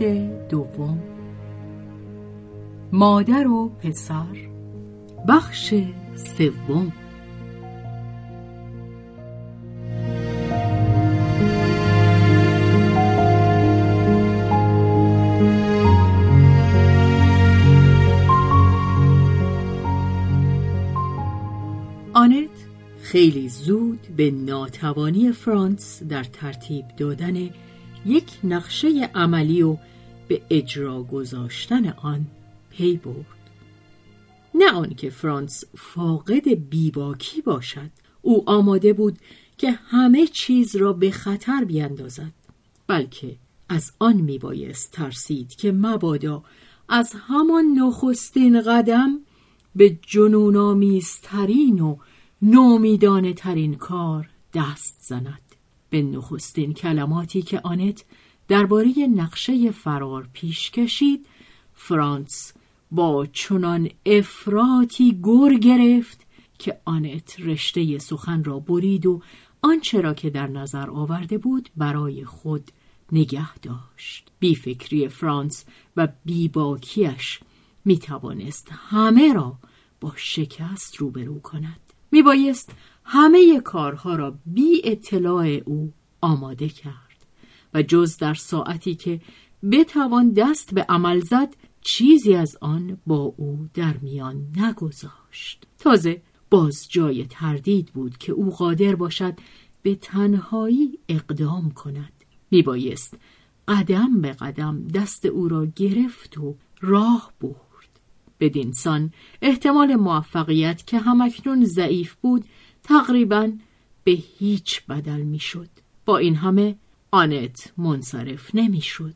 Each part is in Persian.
جلد دوم. مادر و پسر. بخش سوم. آنت خیلی زود به ناتوانی فرانس در ترتیب دادن یک نقشه عملی و به اجرا گذاشتن آن پی برد. نه آنکه فرانس فاقد بیباکی باشد او آماده بود که همه چیز را به خطر بیندازد بلکه از آن میبایست ترسید که مبادا از همان نخستین قدم به جنونآمیزترین و نومیدانه ترین کار دست زند. به نخستین کلماتی که آنت درباره نقشه فرار پیش کشید فرانس با چنان افراطی گر گرفت که آنت رشته سخن را برید و آنچه را که در نظر آورده بود برای خود نگه داشت. بیفکری فرانس و بیباکیش می توانست همه را با شکست روبرو کند. می بایست همه کارها را بی اطلاع او آماده کرد و جز در ساعتی که بتوان دست به عمل زد چیزی از آن با او در میان نگذاشت. تازه باز جای تردید بود که او قادر باشد به تنهایی اقدام کند. میبایست قدم به قدم دست او را گرفت و راه برد. بدینسان احتمال موفقیت که همکنون ضعیف بود تقریبا به هیچ بدل می‌شد. با این همه آنت منصرف نمی‌شد.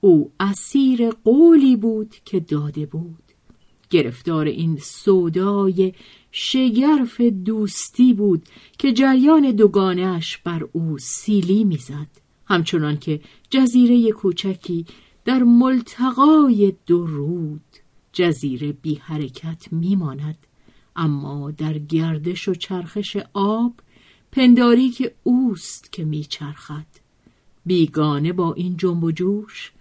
او اسیر قولی بود که داده بود. گرفتار این سودای شگرف دوستی بود که جریان دوگانهش بر او سیلی می‌زد. همچنان که جزیره کوچکی در ملتقای درود جزیره بی حرکت میماند. اما در گردش و چرخش آب پنداری که اوست که میچرخد بیگانه با این جنب و جوش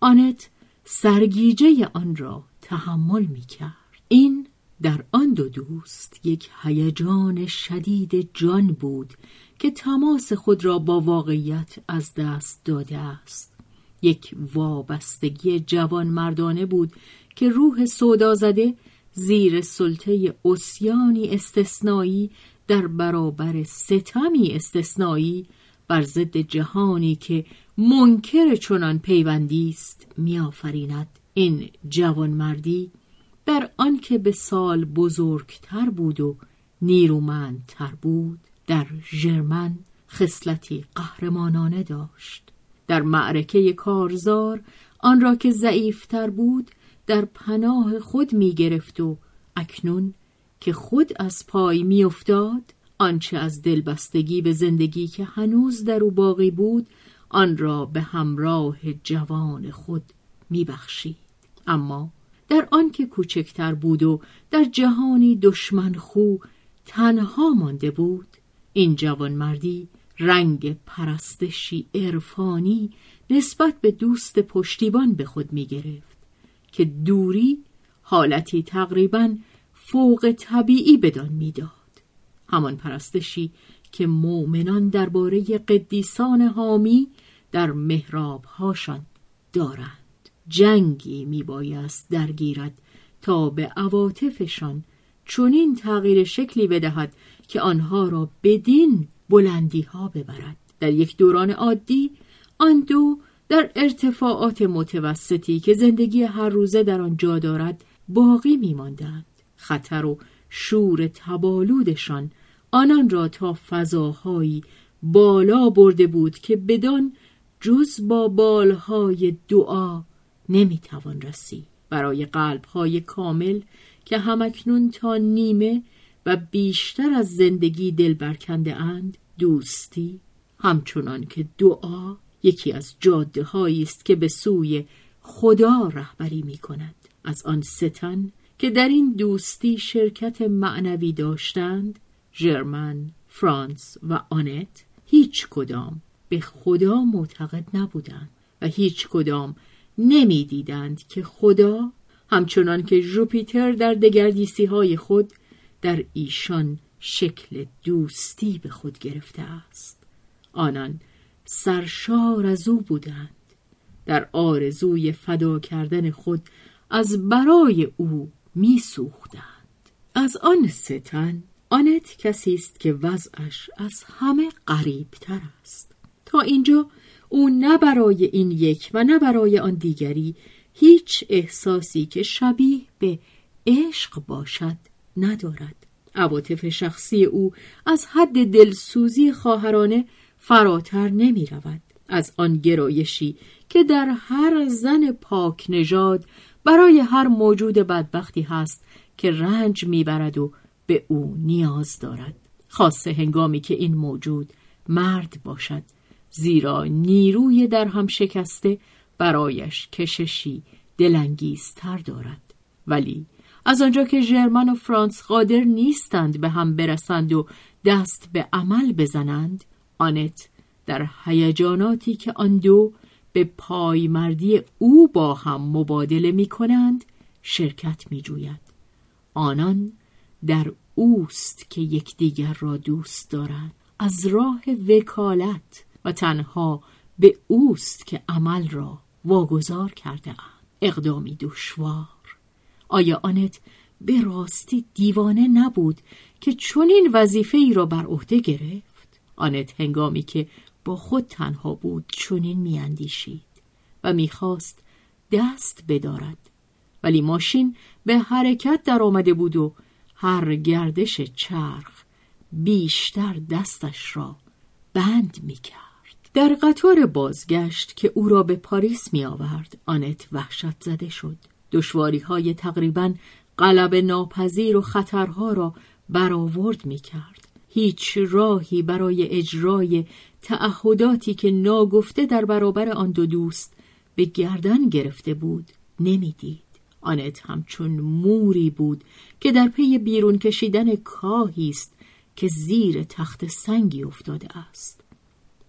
آنت سرگیجه آن را تحمل می کرد. این در آن دو دوست یک هیجان شدید جان بود که تماس خود را با واقعیت از دست داده است یک وابستگی جوان مردانه بود که روح سودا زده زیر سلطه اسیانی استثنایی در برابر ستمی استثنایی بر ضد جهانی که منکر چنان پیوندی است میآفریند. این جوانمردی در آنکه به سال بزرگتر بود و نیرومندتر بود در ژرمن خصلتی قهرمانانه داشت. در معرکه کارزار آن را که ضعیفتر بود در پناه خود می گرفت و اکنون که خود از پای می افتاد آنچه از دلبستگی به زندگی که هنوز در او باقی بود آن را به همراه جوان خود می بخشید. اما در آنکه کوچکتر بود و در جهانی دشمن خو تنها مانده بود این جوانمردی رنگ پرستشی عرفانی نسبت به دوست پشتیبان به خود می گرفت که دوری حالتی تقریبا فوق طبیعی بدان می‌داد. همان پرستشی که مؤمنان درباره قدیسان حامی در محرابهاشان دارند. جنگی میبایست درگیرد تا به عواطفشان چنین تغییر شکلی بدهد که آنها را بدین بلندی ها ببرد. در یک دوران عادی آن دو در ارتفاعات متوسطی که زندگی هر روزه در آن جا دارد باقی میماندند. خطر و شور تبالودشان آنان را تا فضاهایی بالا برده بود که بدان جز با بالهای دعا نمی‌توان رسید. برای قلبهای کامل که همکنون تا نیمه و بیشتر از زندگی دل برکنده اند دوستی همچنان که دعا یکی از جاده است که به سوی خدا رهبری می کند از آن ستن که در این دوستی شرکت معنوی داشتند ژرمن، فرانس و آنت هیچ کدام به خدا معتقد نبودند و هیچ کدام نمی‌دیدند که خدا همچنان که جوپیتر در دگردیسی های خود در ایشان شکل دوستی به خود گرفته است. آنان سرشار از او بودند. در آرزوی فدا کردن خود از برای او میسوختند. از آن ستن آنت کسی است که وضعش از همه تر است. تا اینجا او نه برای این یک و نه برای آن دیگری هیچ احساسی که شبیه به عشق باشد ندارد. عواطف شخصی او از حد دلسوزی خواهرانه فراتر نمی رود. از آن گرایشی که در هر زن پاک نژاد برای هر موجود بدبختی هست که رنج می‌برد و به او نیاز دارد خاصه هنگامی که این موجود مرد باشد زیرا نیروی در هم شکسته برایش کششی دلانگیزتر دارد ولی از آنجا که ژرمن و فرانس قادر نیستند به هم برسند و دست به عمل بزنند آنت در هیجاناتی که آن دو به پایمردی او با هم مبادله می کنند شرکت می جوید. آنان در اوست که یکدیگر را دوست دارند از راه وکالت و تنها به اوست که عمل را واگذار کرده اند. اقدامی دشوار آیا آنت به راستی دیوانه نبود که چنین وظیفه ای را بر عهده گرفت آنت هنگامی که با خود تنها بود چنین میاندیشید و می‌خواست دست بدارد. ولی ماشین به حرکت در آمده بود و هر گردش چرخ بیشتر دستش را بند می‌کرد. در قطار بازگشت که او را به پاریس می آورد آنت وحشت زده شد. دشواری های تقریبا قلب ناپذیر و خطرها را برآورد می کرد هیچ راهی برای اجرای تعهداتی که ناگفته در برابر آن دو دوست به گردن گرفته بود نمی‌دید. آنت همچون موری بود که در پی بیرون کشیدن کاهی است که زیر تخت سنگی افتاده است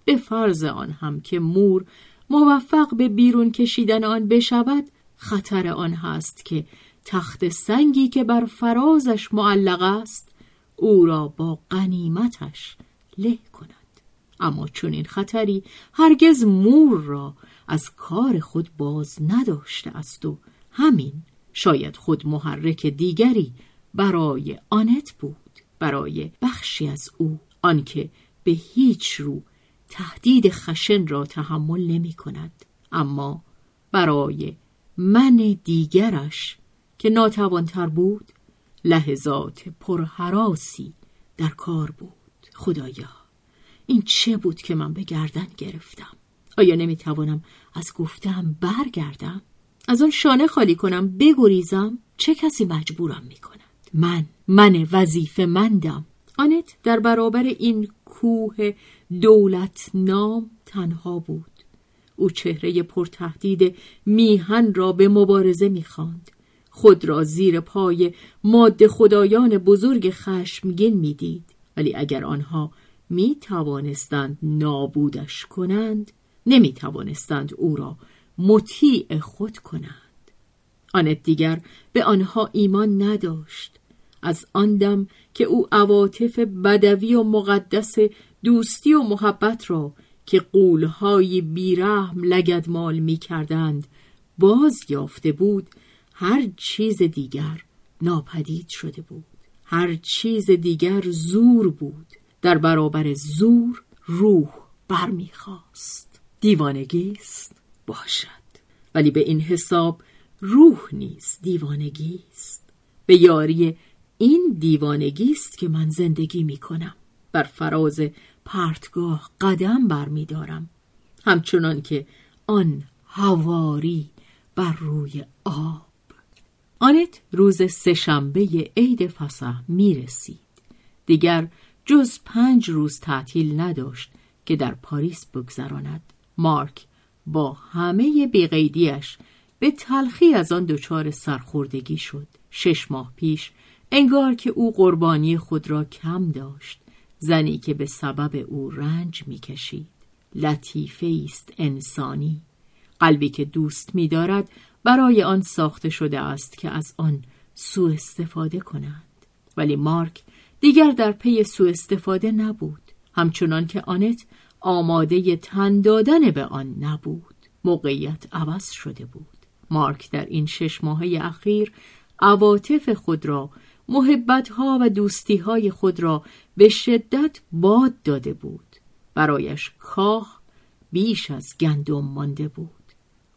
به فرض آن هم که مور موفق به بیرون کشیدن آن بشود خطر آن هست که تخت سنگی که بر فرازش معلق است او را با قنیمتش له کند. اما چون این خطری هرگز مور را از کار خود باز نداشته است و همین شاید خود محرک دیگری برای آنت بود برای بخشی از او آنکه به هیچ رو تهدید خشن را تحمل نمی کند. اما برای من دیگرش که ناتوانتر بود لحظات پرحراسی در کار بود. خدایا این چه بود که من به گردن گرفتم؟ آیا نمی‌توانم از گفتم برگردم؟ از آن شانه خالی کنم بگریزم؟ چه کسی مجبورم می‌کند؟ من من وظیفه مندم. آنت در برابر این کوه دولت نام تنها بود. او چهره پرتهدید میهن را به مبارزه می‌خواند. خود را زیر پای ماده خدایان بزرگ خشمگین می‌دید. ولی اگر آنها می توانستند نابودش کنند نمی توانستند او را مطیع خود کنند. آنت دیگر به آنها ایمان نداشت. از آن دم که او عواطف بدوی و مقدس دوستی و محبت را که قولهای بیرحم لگدمال می کردند باز یافته بود هر چیز دیگر ناپدید شده بود. هر چیز دیگر زور بود. در برابر زور روح برمیخواست دیوانگی است باشد. ولی به این حساب روح نیز دیوانگی است. به یاری این دیوانگی است که من زندگی می کنم بر فراز پرتگاه قدم برمیدارم. همچنان که آن هواری بر روی آب. آنت روز سهشنبه عید فسح می رسید دیگر جز پنج روز تعطیل نداشت که در پاریس بگذراند. مارک با همه بیقیدیش به تلخی از آن دچار سرخوردگی شد. شش ماه پیش انگار که او قربانی خود را کم داشت. زنی که به سبب او رنج می‌کشید. لطیفه است انسانی. قلبی که دوست می‌دارد برای آن ساخته شده است که از آن سوء استفاده کنند. ولی مارک دیگر در پی سوء استفاده نبود همچنان که آنت آماده تن دادن به آن نبود. موقعیت عوض شده بود. مارک در این شش ماهه اخیر عواطف خود را محبتها و دوستیهای خود را به شدت باد داده بود. برایش کاه بیش از گندم مانده بود.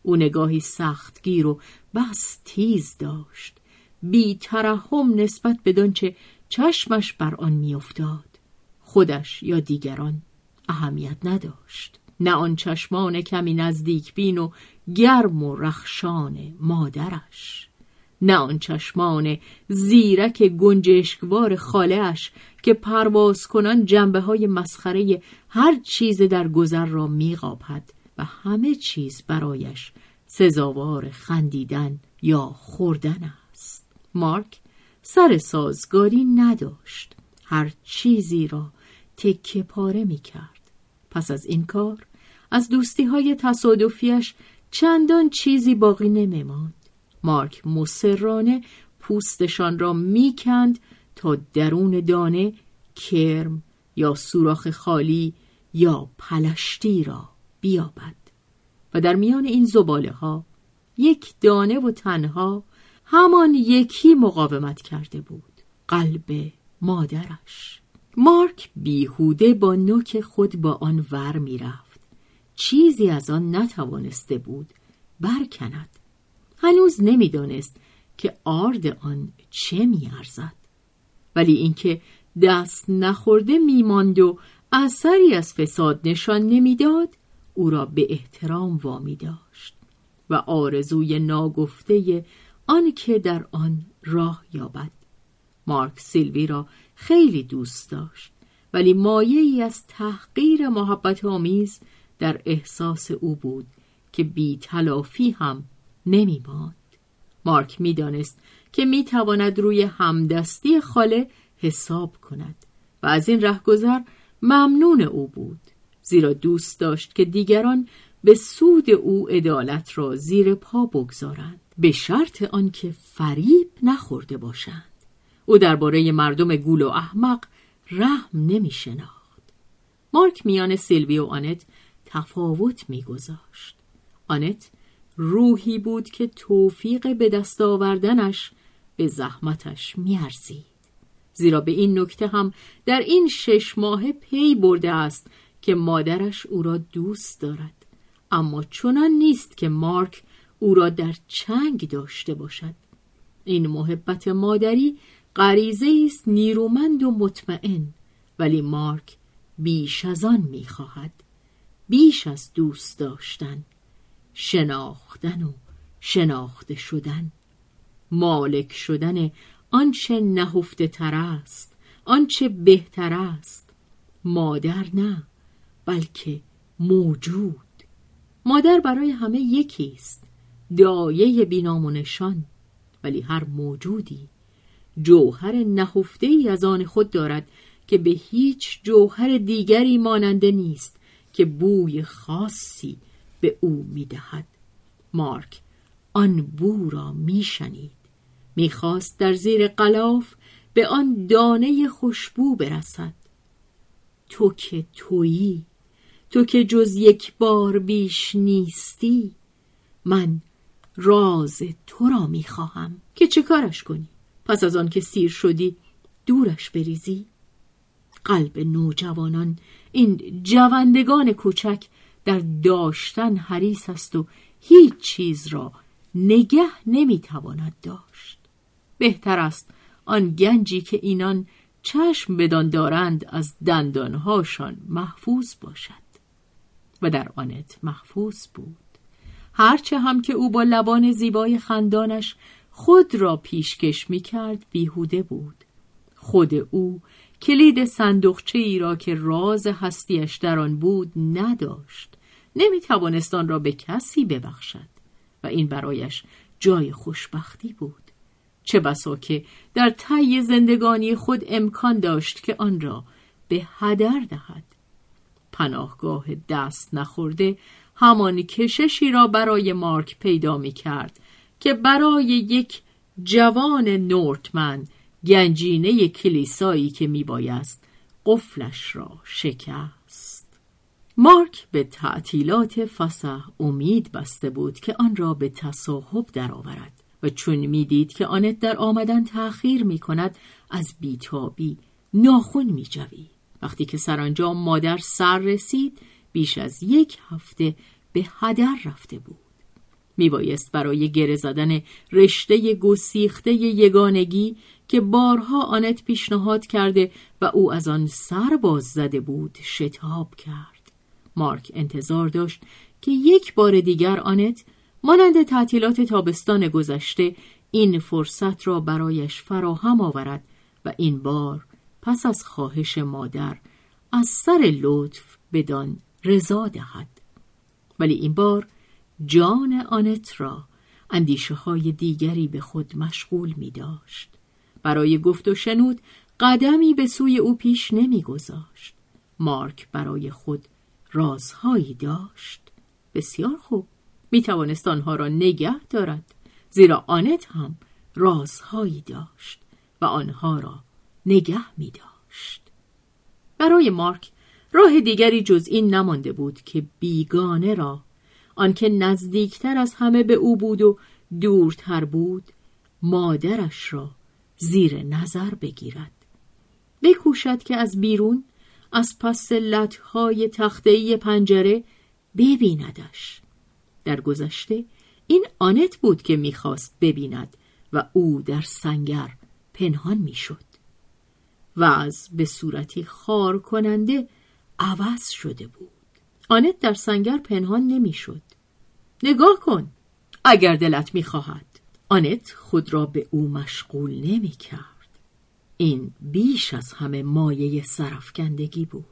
او نگاهی سختگیر و بس تیز داشت. بی ترحم نسبت به دانچه چشمش بر آن میافتاد. خودش یا دیگران اهمیت نداشت. نه آن چشمان کمی نزدیک بین و گرم و رخشان مادرش. نه آن چشمان زیرک گنجشکوار خالهاش که پرواز کنان جنبه های مسخره هر چیز در گذر را میقاپد و همه چیز برایش سزاوار خندیدن یا خوردن است. مارک سر سازگاری نداشت. هر چیزی را تکه پاره می کرد. پس از این کار از دوستی های تصادفیش چندان چیزی باقی نمی ماند. مارک مسررانه پوستشان را می‌کند تا درون دانه کرم یا سوراخ خالی یا پلشتی را بیابد. و در میان این زباله ها یک دانه و تنها همان یکی مقاومت کرده بود قلب مادرش. مارک بیهوده با نوک خود با آن ور می‌رفت. چیزی از آن نتوانسته بود برکند. هنوز نمی‌دانست که آرد آن چه میارزد. ولی اینکه دست نخورده میماند و اثری از فساد نشان نمی‌داد او را به احترام وامی داشت و آرزوی ناگفته آن که در آن راه یابد مارک سیلوی را خیلی دوست داشت ولی مایه ای از تحقیر محبت آمیز در احساس او بود که بی تلافی هم نمی ماند. مارک می‌دانست که می تواند روی همدستی خاله حساب کند و از این رهگذر ممنون او بود زیرا دوست داشت که دیگران به سود او عدالت را زیر پا بگذارند. به شرط آنکه فریب نخورده باشند. او درباره مردم گول و احمق رحم نمی شناخت. مارک میان سیلوی و آنت تفاوت میگذاشت آنت روحی بود که توفیق به دست آوردنش به زحمتش میارزید زیرا به این نکته هم در این شش ماه پی برده است که مادرش او را دوست دارد. اما چنان نیست که مارک او را در چنگ داشته باشد. این محبت مادری غریزه است نیرومند و مطمئن ولی مارک بیش از آن می‌خواهد. بیش از دوست داشتن شناختن و شناخته شدن. مالک شدن آنچه نهفته تر است آنچه بهتر است. مادر نه. بلکه موجود. مادر برای همه یکی است. دایه بینامونشان ولی هر موجودی جوهر نهفته ای از آن خود دارد که به هیچ جوهر دیگری ماننده نیست که بوی خاصی به او می‌دهد. مارک آن بو را میشنید. می‌خواست در زیر قلاف به آن دانه خوشبو برسد. تو که تویی؟ تو که جز یک بار بیش نیستی من راز تو را می‌خواهم. که چه کارش کنی؟ پس از آن که سیر شدی دورش بریزی. قلب نوجوانان این جوندگان کوچک در داشتن حریص است و هیچ چیز را نگه نمی‌تواند داشت. بهتر است آن گنجی که اینان چشم بدان دارند از دندانهاشان محفوظ باشد. و در آنت محفوظ بود. هرچه هم که او با لبان زیبای خندانش خود را پیشکش می کرد بیهوده بود. خود او کلید صندوقچه ای را که راز هستیش در آن بود نداشت. نمی توانست آن را به کسی ببخشد و این برایش جای خوشبختی بود. چه بسا که در طی زندگانی خود امکان داشت که آن را به هدر دهد. پناهگاه دست نخورده همان کششی را برای مارک پیدا می کرد که برای یک جوان نورتمن گنجینه کلیسایی که می بایست قفلش را شکست مارک به تعطیلات فسح امید بسته بود که آن را به تصاحب درآورد و چون می‌دید که آنت در آمدن تأخیر می کند از بیتابی ناخون می جوید. وقتی که سرانجام مادر سر رسید بیش از یک هفته به هدر رفته بود. میبایست برای گره زدن رشته گسیخته یگانگی که بارها آنت پیشنهاد کرده و او از آن سر باز زده بود شتاب کرد. مارک انتظار داشت که یک بار دیگر آنت مانند تعطیلات تابستان گذشته این فرصت را برایش فراهم آورد و این بار پس از خواهش مادر از سر لطف بدان رضا دهد ولی این بار جان آنت را اندیشه های دیگری به خود مشغول می داشت. برای گفت و شنود قدمی به سوی او پیش نمی گذاشت. مارک برای خود رازهایی داشت. بسیار خوب. می توانست آنها را نگه دارد. زیرا آنت هم رازهایی داشت و آنها را نگه می داشت. برای مارک راه دیگری جز این نمانده بود که بیگانه را آنکه نزدیکتر از همه به او بود و دورتر بود مادرش را زیر نظر بگیرد. بکوشد که از بیرون از پس لطهای تختهی پنجره ببیندش. در گذشته این آنت بود که می‌خواست ببیند و او در سنگر پنهان می‌شد. و از به صورتی خار کننده عوض شده بود آنت در سنگر پنهان نمی‌شد. نگاه کن اگر دلت می‌خواهد آنت خود را به او مشغول نمی کرد. این بیش از همه مایه سرفکندگی بود.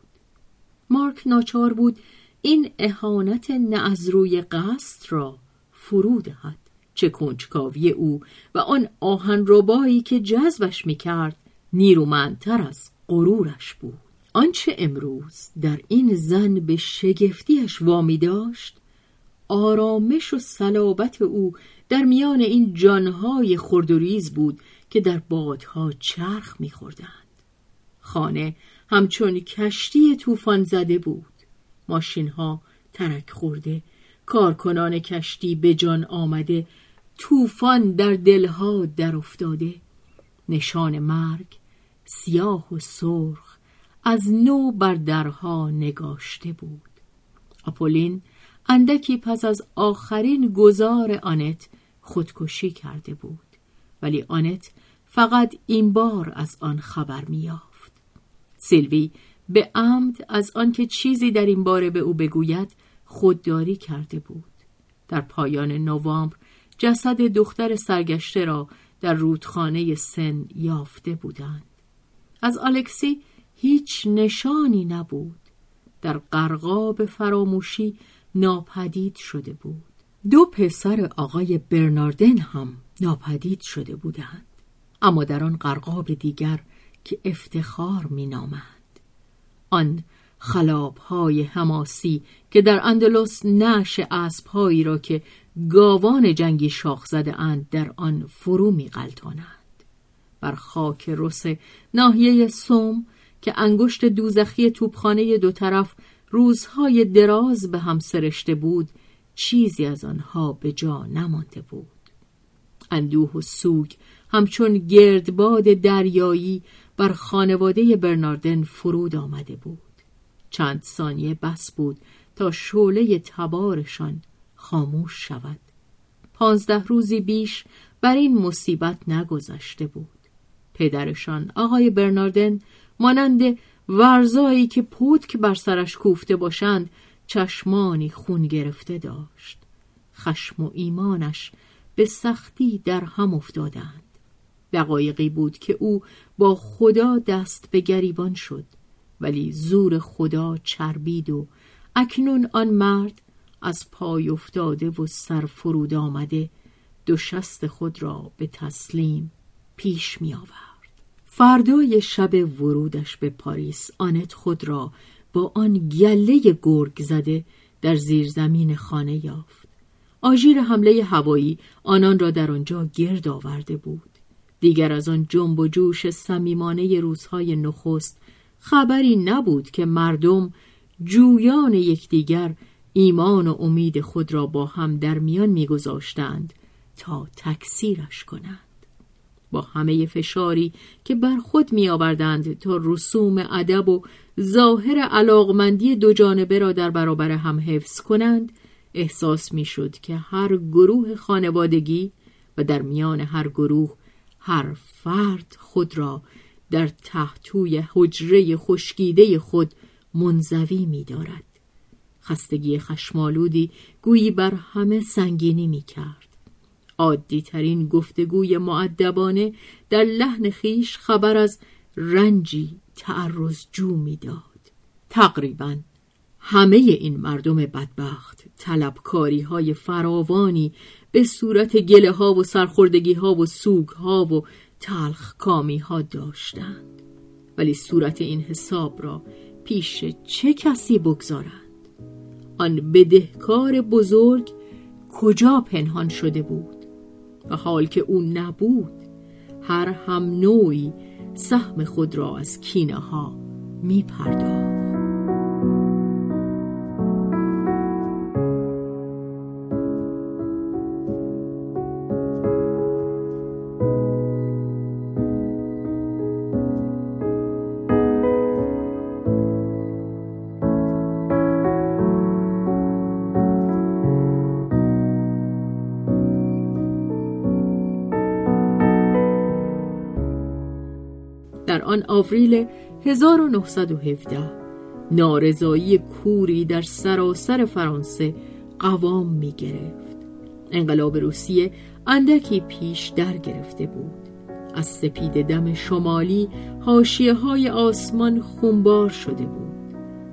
مارک ناچار بود این اهانت نه از روی قصد را فرو دهد. چه کنجکاوی او و آن آهن ربایی که جذبش می‌کرد نیرومندتر از غرورش بود. آنچه امروز در این زن به شگفتیش وامی داشت آرامش و صلابت او در میان این جانهای خردوریز بود که در بادها چرخ میخوردند. خانه همچون کشتی طوفان زده بود. ماشینها ترک خورده کارکنان کشتی به جان آمده طوفان در دلها در افتاده. نشان مرگ سیاه و سرخ از نو بر درها نگاشته بود. آپولین اندکی پس از آخرین گذار آنت خودکشی کرده بود ولی آنت فقط این بار از آن خبر میافت سیلوی به عمد از آنکه چیزی در این باره به او بگوید خودداری کرده بود. در پایان نوامبر جسد دختر سرگشته را در رودخانه سن یافته بودند. از الکسی هیچ نشانی نبود در قرقاب فراموشی ناپدید شده بود دو پسر آقای برناردن هم ناپدید شده بودند اما در آن قرقاب دیگر که افتخار می نامند. آن خلاب های حماسی که در اندلس نش اسبهایی را که گاوان جنگی شاخ زده اند در آن فرو می غلطانند. بر خاک رس ناحیه سوم که انگشت دوزخی توپخانه دو طرف روزهای دراز به هم سرشته بود چیزی از آنها به جا نمانده بود. اندوه و سوگ همچون گردباد دریایی بر خانواده برناردن فرود آمده بود. چند ثانیه بس بود تا شعله تبارشان خاموش شود. پانزده روزی بیش بر این مصیبت نگذشته بود. پدرشان. آقای برناردن مانند ورزایی که پودک بر سرش کوفته باشند چشمانی خون گرفته داشت. خشم و ایمانش به سختی در هم افتادند. دقایقی بود که او با خدا دست به گریبان شد ولی زور خدا چربید و اکنون آن مرد از پای افتاده و سر فرود آمده دو شست خود را به تسلیم پیش می آورد. فردای شب ورودش به پاریس آنت خود را با آن گله گرگ زده در زیرزمین خانه یافت. آژیر حمله هوایی آنان را در آنجا گرد آورده بود. دیگر از آن جنب و جوش صمیمانه روزهای نخست خبری نبود که مردم جویان یکدیگر ایمان و امید خود را با هم در میان میگذاشتند تا تکثیرش کنند با همه فشاری که بر خود می آوردند تا رسوم ادب و ظاهر علاقمندی دو جانبه را در برابر هم حفظ کنند احساس می شد که هر گروه خانوادگی و در میان هر گروه هر فرد خود را در تحتوی حجره خشکیده خود منزوی می دارد. خستگی خشمالودی گویی بر همه سنگینی می کرد. عادی ترین گفتگوی معدبانه در لحن خیش خبر از رنجی تعرض جو می‌داد. تقریبا همه این مردم بدبخت طلبکاری های فراوانی به صورت گله ها و سرخوردگی ها و سوگ ها و تلخ کامی ها داشتند. ولی صورت این حساب را پیش چه کسی بگذارند آن بدهکار بزرگ کجا پنهان شده بود؟ و حال که او نبود هر هم نوعی سهم خود را از کینه ها می پرداخت. آن آوریل 1917 نارضایی کوری در سراسر فرانسه قوام می گرفت. انقلاب روسیه اندکی پیش در گرفته بود. از سپید دم شمالی هاشیه های آسمان خونبار شده بود.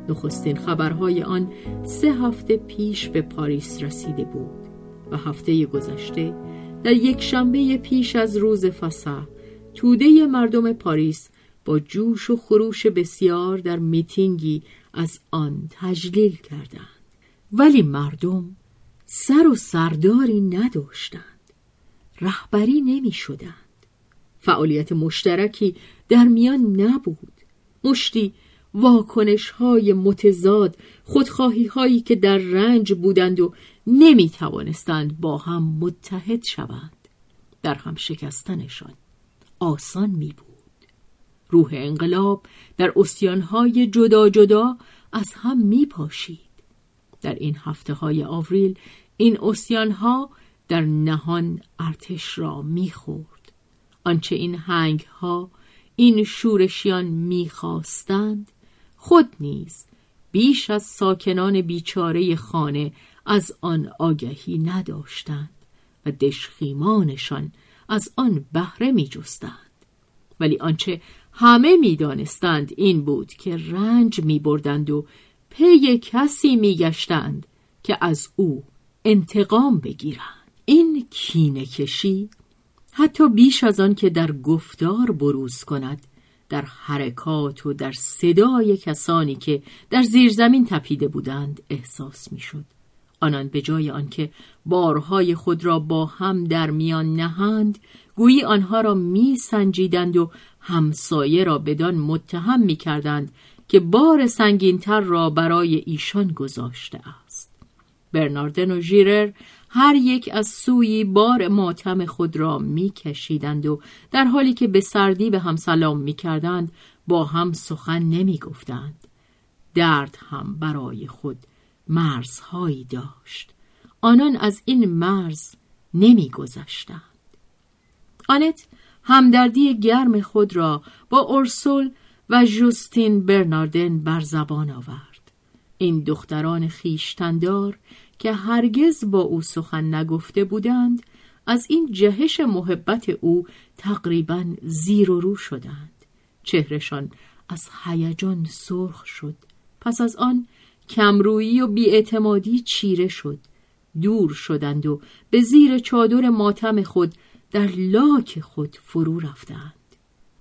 نخستین خبرهای آن سه هفته پیش به پاریس رسیده بود و هفته گذشته در یک شنبه پیش از روز فسح توده مردم پاریس با جوش و خروش بسیار در میتینگی از آن تجلیل کردند. ولی مردم سر و سرداری نداشتند. رهبری نمی شدند فعالیت مشترکی در میان نبود. مشتی واکنش های متضاد خودخواهی هایی که در رنج بودند و نمی توانستند با هم متحد شوند. در هم شکستنشان آسان می بود روح انقلاب در استیانهای جدا جدا از هم می پاشید. در این هفته های آوریل این استیانها در نهان ارتش را می‌خورد. آنچه این هنگ ها این شورشیان می‌خواستند خود نیز بیش از ساکنان بیچاره خانه از آن آگهی نداشتند و دشخیمانشان از آن بهره می جستند. ولی آنچه همه می‌دانستند این بود که رنج می بردند و پی کسی می گشتند که از او انتقام بگیرند این کینه کشی حتی بیش از آن که در گفتار بروز کند در حرکات و در صدای کسانی که در زیرزمین تپیده بودند احساس می‌شد. آنان به جای آنکه بارهای خود را با هم در میان نهند گویی آنها را می سنجیدند و همسایه را بدان متهم می کردند که بار سنگینتر را برای ایشان گذاشته است. برناردن و ژیرر هر یک از سوی بار ماتم خود را می کشیدند و در حالی که به سردی به هم سلام می کردند با هم سخن نمی گفتند. درد هم برای خود مرزهایی داشت. آنان از این مرز نمی گذشتند. آنت همدردی گرم خود را با اورسول و جوستین برناردن بر زبان آورد. این دختران خیشتندار که هرگز با او سخن نگفته بودند از این جهش محبت او تقریبا زیر و رو شدند. چهرشان از هیجان سرخ شد. پس از آن کمرویی و بیاعتمادی چیره شد. دور شدند و به زیر چادر ماتم خود در لاک خود فرو رفتند.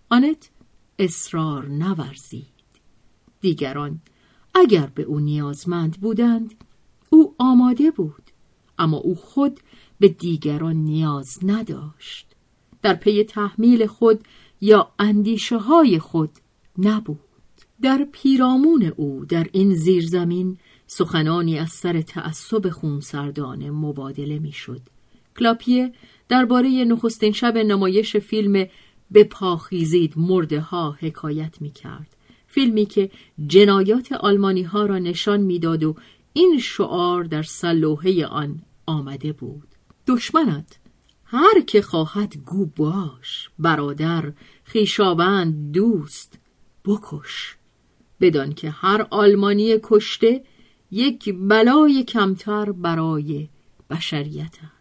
آنت اصرار نورزید. دیگران اگر به او نیازمند بودند او آماده بود اما او خود به دیگران نیاز نداشت. در پی تحمیل خود یا اندیشه های خود نبود. در پیرامون او در این زیرزمین سخنانی از سر تعصب خونسردانه مبادله می‌شد. کلاپیه درباره نخستین شب نمایش فیلم به پاخیزید مرده ها حکایت می کرد. فیلمی که جنایات آلمانی ها را نشان می‌داد و این شعار در سلوحه آن آمده بود. دشمنت هر که خواهد گو باش برادر خیشاوند دوست بکش. بدان که هر آلمانی کشته یک بلای کمتر برای بشریت است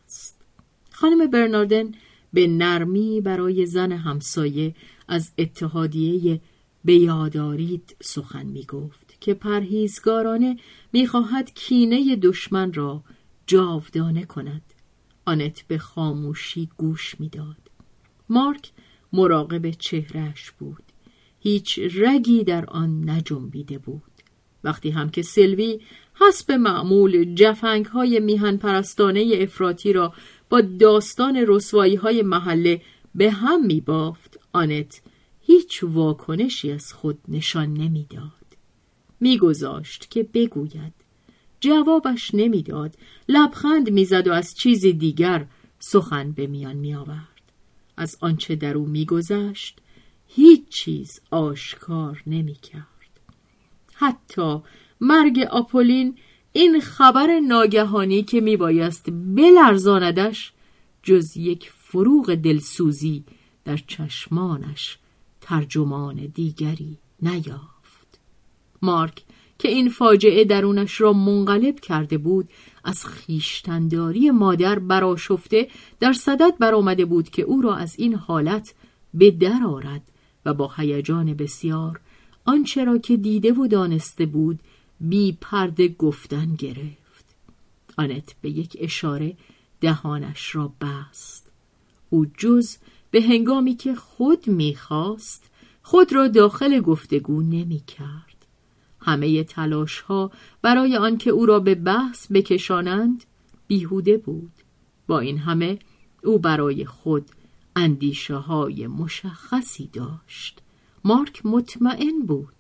خانم برناردن به نرمی برای زن همسایه از اتحادیه بیادارید سخن می گفت که پرهیزگارانه می‌خواهد کینه دشمن را جاودانه کند. آنت به خاموشی گوش می‌داد. مارک مراقب چهرش بود. هیچ رگی در آن نجنبیده بود. وقتی هم که سلوی حسب معمول جفنگ های میهن پرستانه افراتی را با داستان رسوایی های محله به هم می بافت آنت هیچ واکنشی از خود نشان نمی‌داد. میگذاشت که بگوید. جوابش نمی‌داد. لبخند می‌زد و از چیزی دیگر سخن به میان میآورد. از آنچه در او میگذشت هیچ چیز آشکار نمی‌کرد. حتی مرگ آپولین این خبر ناگهانی که میبایست بلرزاندش جز یک فروغ دلسوزی در چشمانش ترجمان دیگری نیافت. مارک که این فاجعه درونش را منقلب کرده بود از خیشتنداری مادر براشفته در صدد برآمده بود که او را از این حالت به در آرد و با هیجان بسیار آنچه را که دیده و دانسته بود بی پرده گفتن گرفت. آنت به یک اشاره دهانش را بست. او جز به هنگامی که خود می‌خواست خود را داخل گفتگو نمی‌کرد. همه تلاش ها برای آنکه او را به بحث بکشانند بیهوده بود. با این همه او برای خود اندیشه های مشخصی داشت. مارک مطمئن بود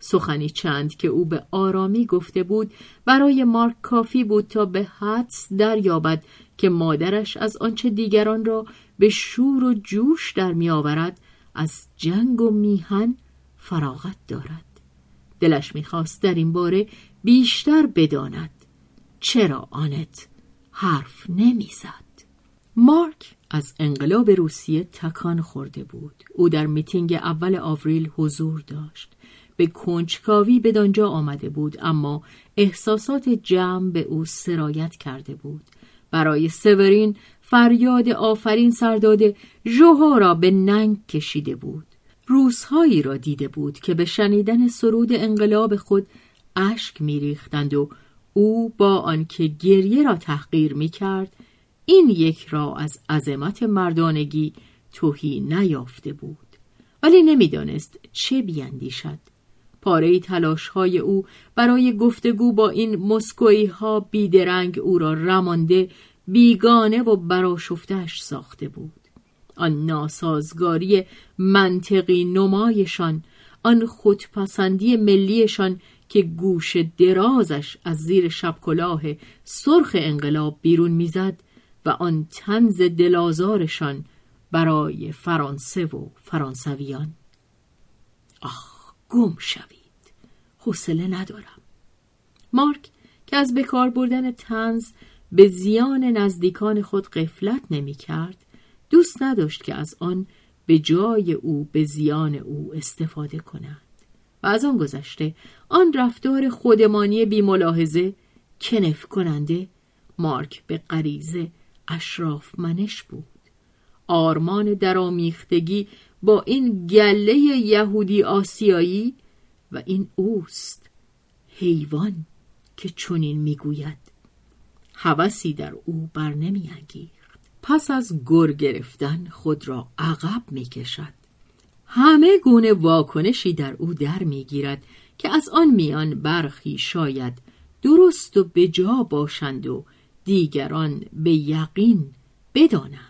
سخنی چند که او به آرامی گفته بود برای مارک کافی بود تا به حدس دریابد که مادرش از آنچه دیگران را به شور و جوش در میآورد از جنگ و میهن فراغت دارد. دلش می‌خواست در این باره بیشتر بداند. چرا آنت حرف نمی‌زد مارک از انقلاب روسیه تکان خورده بود. او در میتینگ اول آوریل حضور داشت. به کنجکاوی به دانجا آمده بود اما احساسات جمع به او سرایت کرده بود. برای سورین فریاد آفرین سرداده ژوها را به ننگ کشیده بود. روزهایی را دیده بود که به شنیدن سرود انقلاب خود اشک میریختند و او با آنکه گریه را تحقیر می کرد این یک را از عظمت مردانگی توهی نیافته بود. ولی نمی‌دانست چه بیاندیشد. پاره تلاش های او برای گفتگو با این مسکوی ها بیدرنگ او را رمانده بیگانه و براشفتش ساخته بود. آن ناسازگاری منطقی نمایشان آن خودپسندی ملیشان که گوش درازش از زیر شب کلاه سرخ انقلاب بیرون می‌زد و آن تنز دلازارشان برای فرانسه و فرانسویان. آخ! گم شوید. حوصله ندارم. مارک که از بکار بردن تنز به زیان نزدیکان خود قفلت نمی کرد دوست نداشت که از آن به جای او به زیان او استفاده کنند و از آن گذشته آن رفتار خودمانی بی ملاحظه کنف کننده مارک به غریزه اشراف منش بود. آرمان درامیختگی با این گله یهودی آسیایی و این اوست حیوان که چنین می‌گوید. هوسی در او بر نمیانگیخت. پس از گر گرفتن خود را عقب می‌کشد. همه گونه واکنشی در او در می‌گیرد که از آن میان برخی شاید درست و بجا باشند و دیگران به یقین بدانند.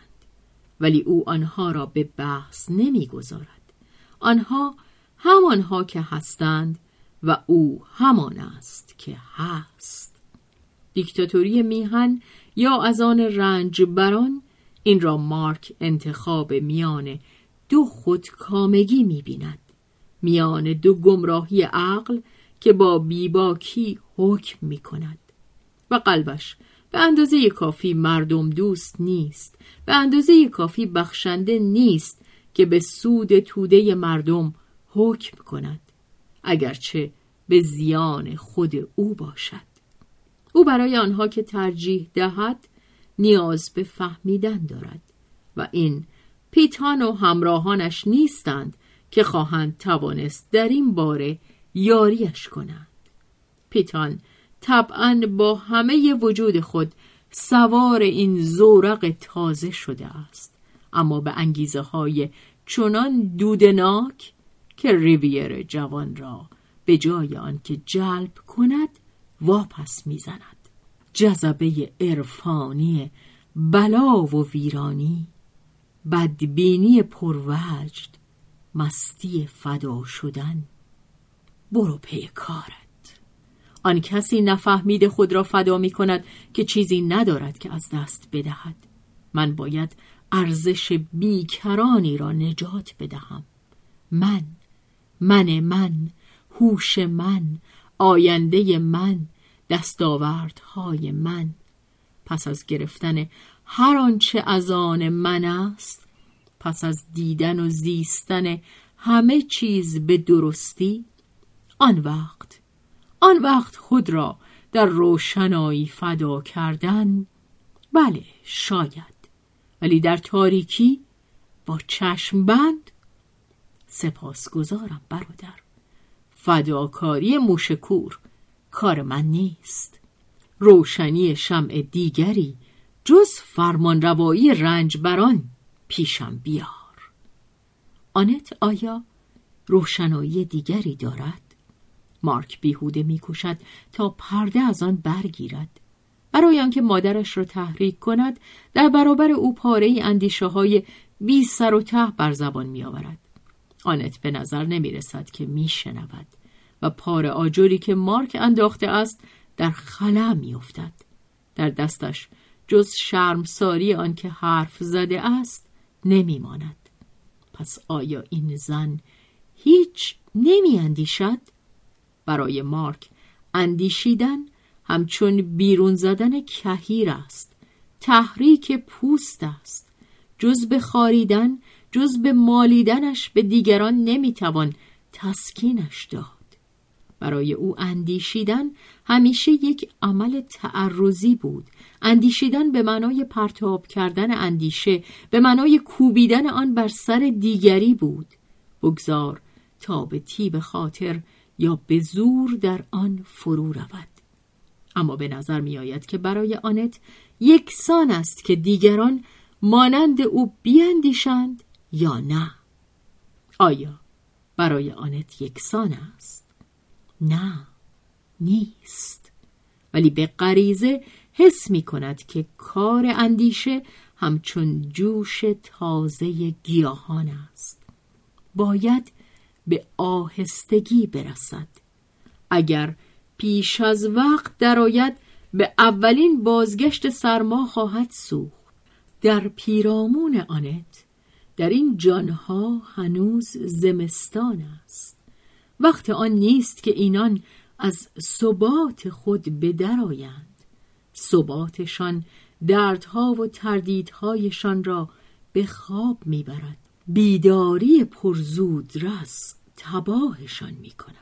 ولی او آنها را به بحث نمی‌گذارد. آنها همانها که هستند و او همان است که هست. دیکتاتوری میهن یا از آن رنج بران این را مارک انتخاب میان دو خودکامگی می‌بیند. میان دو گمراهی عقل که با بیباکی حکم می‌کند. و قلبش به اندازه کافی مردم دوست نیست. به اندازه کافی بخشنده نیست که به سود توده مردم حکم کند. اگرچه به زیان خود او باشد. او برای آنها که ترجیح دهد نیاز به فهمیدن دارد و این پیتان و همراهانش نیستند که خواهند توانست در این باره یاریش کنند. پیتان طبعا با همه وجود خود سوار این زورق تازه شده است. اما به انگیزه های چنان دودناک که ریویر جوان را به جای آنکه جلب کند واپس می‌زند. جذبه عرفانی بلا و ویرانی بدبینی پروجد مستی فدا شدن. برو پی کارت. آن کسی نفهمید خود را فدا می کند که چیزی ندارد که از دست بدهد. من باید ارزش بیکرانی را نجات بدهم. من من من هوش من آینده من دستاوردهای من. پس از گرفتن هر آنچه از آن من است پس از دیدن و زیستن همه چیز به درستی آن وقت آن وقت خود را در روشنایی فدا کردن بله شاید. ولی در تاریکی با چشم بند سپاسگزارم برادر. فداکاری موشکور کار من نیست. روشنی شمع دیگری جز فرمانروایی رنج بران پیشم بیار. آنت آیا روشنایی دیگری دارد؟ مارک بیهوده میکوشد تا پرده از آن برگیرد برای آنکه مادرش را تحریک کند در برابر او پاره اندیشه های بی سر و ته بر زبان می آورد. آنت به نظر نمی رسد که می شنود و پار آجوری که مارک انداخته است در خلا می افتد. در دستش جز شرمساری آنکه حرف زده است نمی ماند. پس آیا این زن هیچ نمی اندیشد؟ برای مارک. اندیشیدن همچون بیرون زدن کهیر است. تحریک پوست است. جز به خاریدن جز به مالیدنش به دیگران نمی‌توان تسکینش داد. برای او اندیشیدن همیشه یک عمل تعرضی بود. اندیشیدن به معنای پرتاب کردن اندیشه به معنای کوبیدن آن بر سر دیگری بود. بگذار تا به تیب خاطر یا به زور در آن فرو رود. اما به نظر می آید که برای آنت یکسان است که دیگران مانند او بیاندیشند یا نه. آیا برای آنت یکسان است؟ نه نیست. ولی به غریزه حس می کند که کار اندیشه همچون جوش تازه گیاهان است. باید به آهستگی برسد. اگر پیش از وقت درآید به اولین بازگشت سرما خواهد سوخت. در پیرامون آنت در این جانها هنوز زمستان است. وقت آن نیست که اینان از ثبات خود بدرآیند. ثباتشان دردها و تردیدهایشان را به خواب می‌برد. بیداری پرزود رس تباهشان می‌کند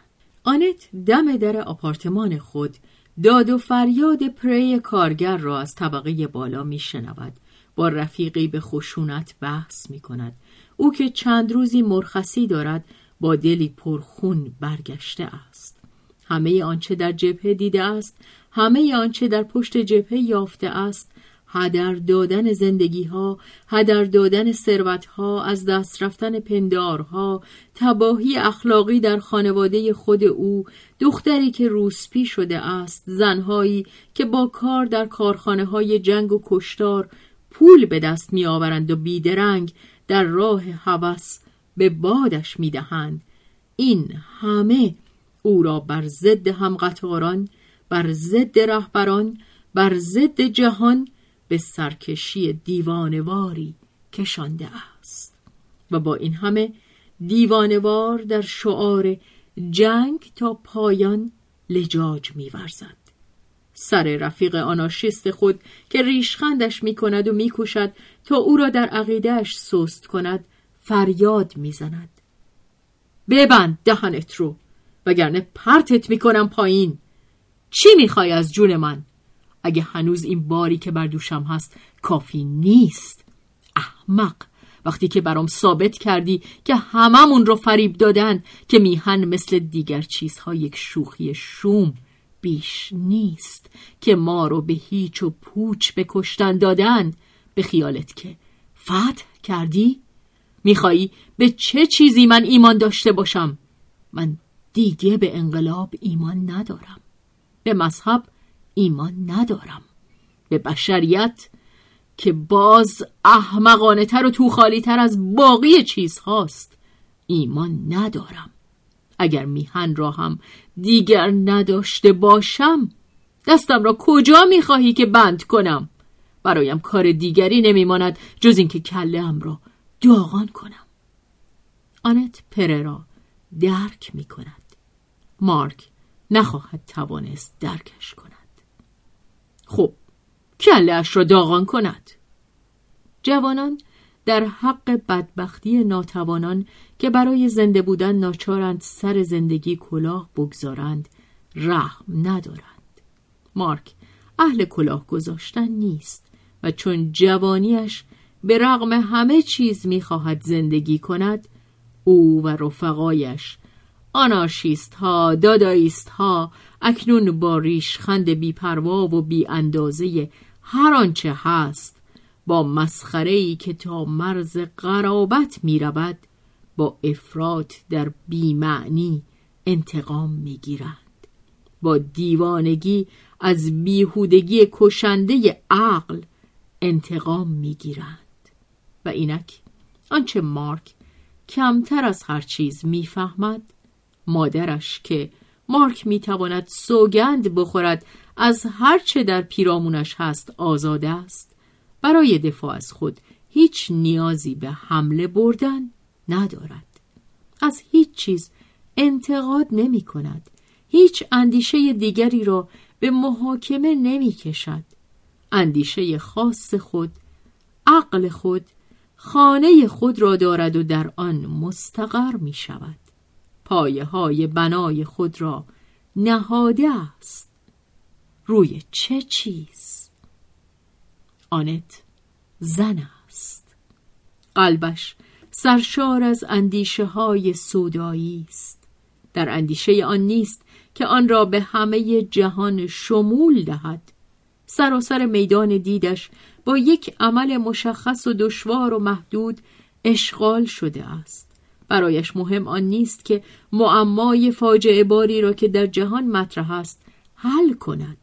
آنت دم در آپارتمان خود داد و فریاد پری کارگر را از طبقه بالا میشنود با رفیقی به خشونت بحث می کند. او که چند روزی مرخصی دارد با دلی پرخون برگشته است. همه آنچه در جبهه دیده است، همه آنچه در پشت جبهه یافته است، هدر دادن زندگی ها، هدر دادن ثروت ها، از دست رفتن پندارها، تباهی اخلاقی در خانواده خود او، دختری که روسپی شده است، زنهایی که با کار در کارخانه های جنگ و کشتار پول به دست می آورند و بیدرنگ در راه هوس به بادش می دهند. این همه او را بر ضد همقطاران بر ضد رهبران بر ضد جهان به سرکشی دیوانواری کشانده است و با این همه دیوانوار در شعار جنگ تا پایان لجاج میورزد سر رفیق آناشیست خود که ریشخندش می کند و می کشد تا او را در عقیدهش سست کند فریاد می زند. ببند دهنت رو وگرنه پرتت می کنم پایین چی می‌خوای از جون من؟ اگه هنوز این باری که بر دوشم هست کافی نیست احمق وقتی که برام ثابت کردی که هممون رو فریب دادن که میهن مثل دیگر چیزها یک شوخی شوم بیش نیست که ما رو به هیچ و پوچ به کشتن دادن به خیالت که فتح کردی؟ میخوایی به چه چیزی من ایمان داشته باشم؟ من دیگه به انقلاب ایمان ندارم به مذهب ایمان ندارم. به بشریت که باز احمقانه تر و توخالی تر از باقی چیزهاست. ایمان ندارم. اگر میهن را هم دیگر نداشته باشم دستم را کجا می‌خواهی که بند کنم؟ برایم کار دیگری نمیماند جز اینکه کله ام را داغان کنم. آنت پررا درک می کند مارک نخواهد توانست درکش کند. خب کله اش را داغان کند. جوانان در حق بدبختی ناتوانان که برای زنده بودن ناچارند سر زندگی کلاه بگذارند رحم ندارند. مارک اهل کلاه گذاشتن نیست و چون جوانیش به رغم همه چیز می‌خواهد زندگی کند او و رفقایش آنارشیست ها داداییست ها اکنون با ریشخند بیپروا و بی اندازه هر آنچه هست با مسخره ای که تا مرز قرابت می رود با افراد در بیمعنی انتقام می گیرند با دیوانگی از بیهودگی کشنده عقل انتقام می گیرند و اینک آنچه مارک کمتر از هر چیز می‌فهمد مادرش که مارک می‌تواند سوگند بخورد از هر چه در پیرامونش هست آزاده است. برای دفاع از خود هیچ نیازی به حمله بردن ندارد. از هیچ چیز انتقاد نمی کند هیچ اندیشه دیگری را به محاکمه نمی کشد اندیشه خاص خود عقل خود خانه خود را دارد و در آن مستقر می شود پایه های بنای خود را نهاده است. روی چه چیز؟ آنت زن است. قلبش سرشار از اندیشه های سودایی است. در اندیشه آن نیست که آن را به همه جهان شمول دهد. سراسر میدان دیدش با یک عمل مشخص و دشوار و محدود اشغال شده است. برایش مهم آن نیست که معمای فاجعه باری را که در جهان مطرح است حل کند.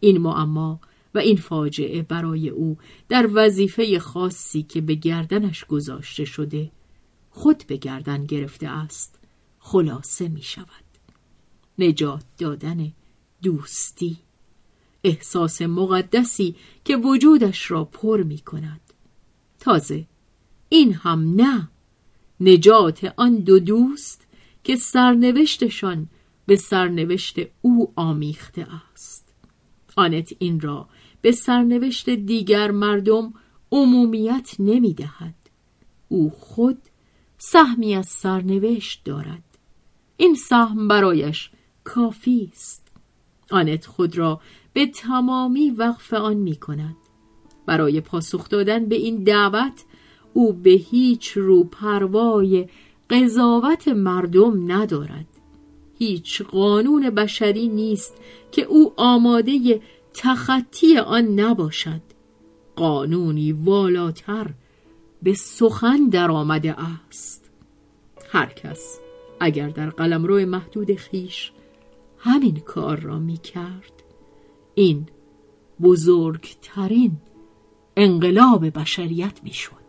این معما و این فاجعه برای او در وظیفه خاصی که به گردنش گذاشته شده خود به گردن گرفته است. خلاصه می شود. نجات دادن دوستی. احساس مقدسی که وجودش را پر می کند. تازه این هم نه. نجات آن دو دوست که سرنوشتشان به سرنوشت او آمیخته است. آنت این را به سرنوشت دیگر مردم عمومیت نمی دهد. او خود سهمی از سرنوشت دارد. این سهم برایش کافی است. آنت خود را به تمامی وقف آن می کند برای پاسخ دادن به این دعوت او به هیچ رو پروای قضاوت مردم ندارد. هیچ قانون بشری نیست که او آماده تخطی آن نباشد. قانونی والاتر به سخن در آمده است. هر کس اگر در قلمرو محدود خیش همین کار را می کرد. این بزرگترین انقلاب بشریت می شد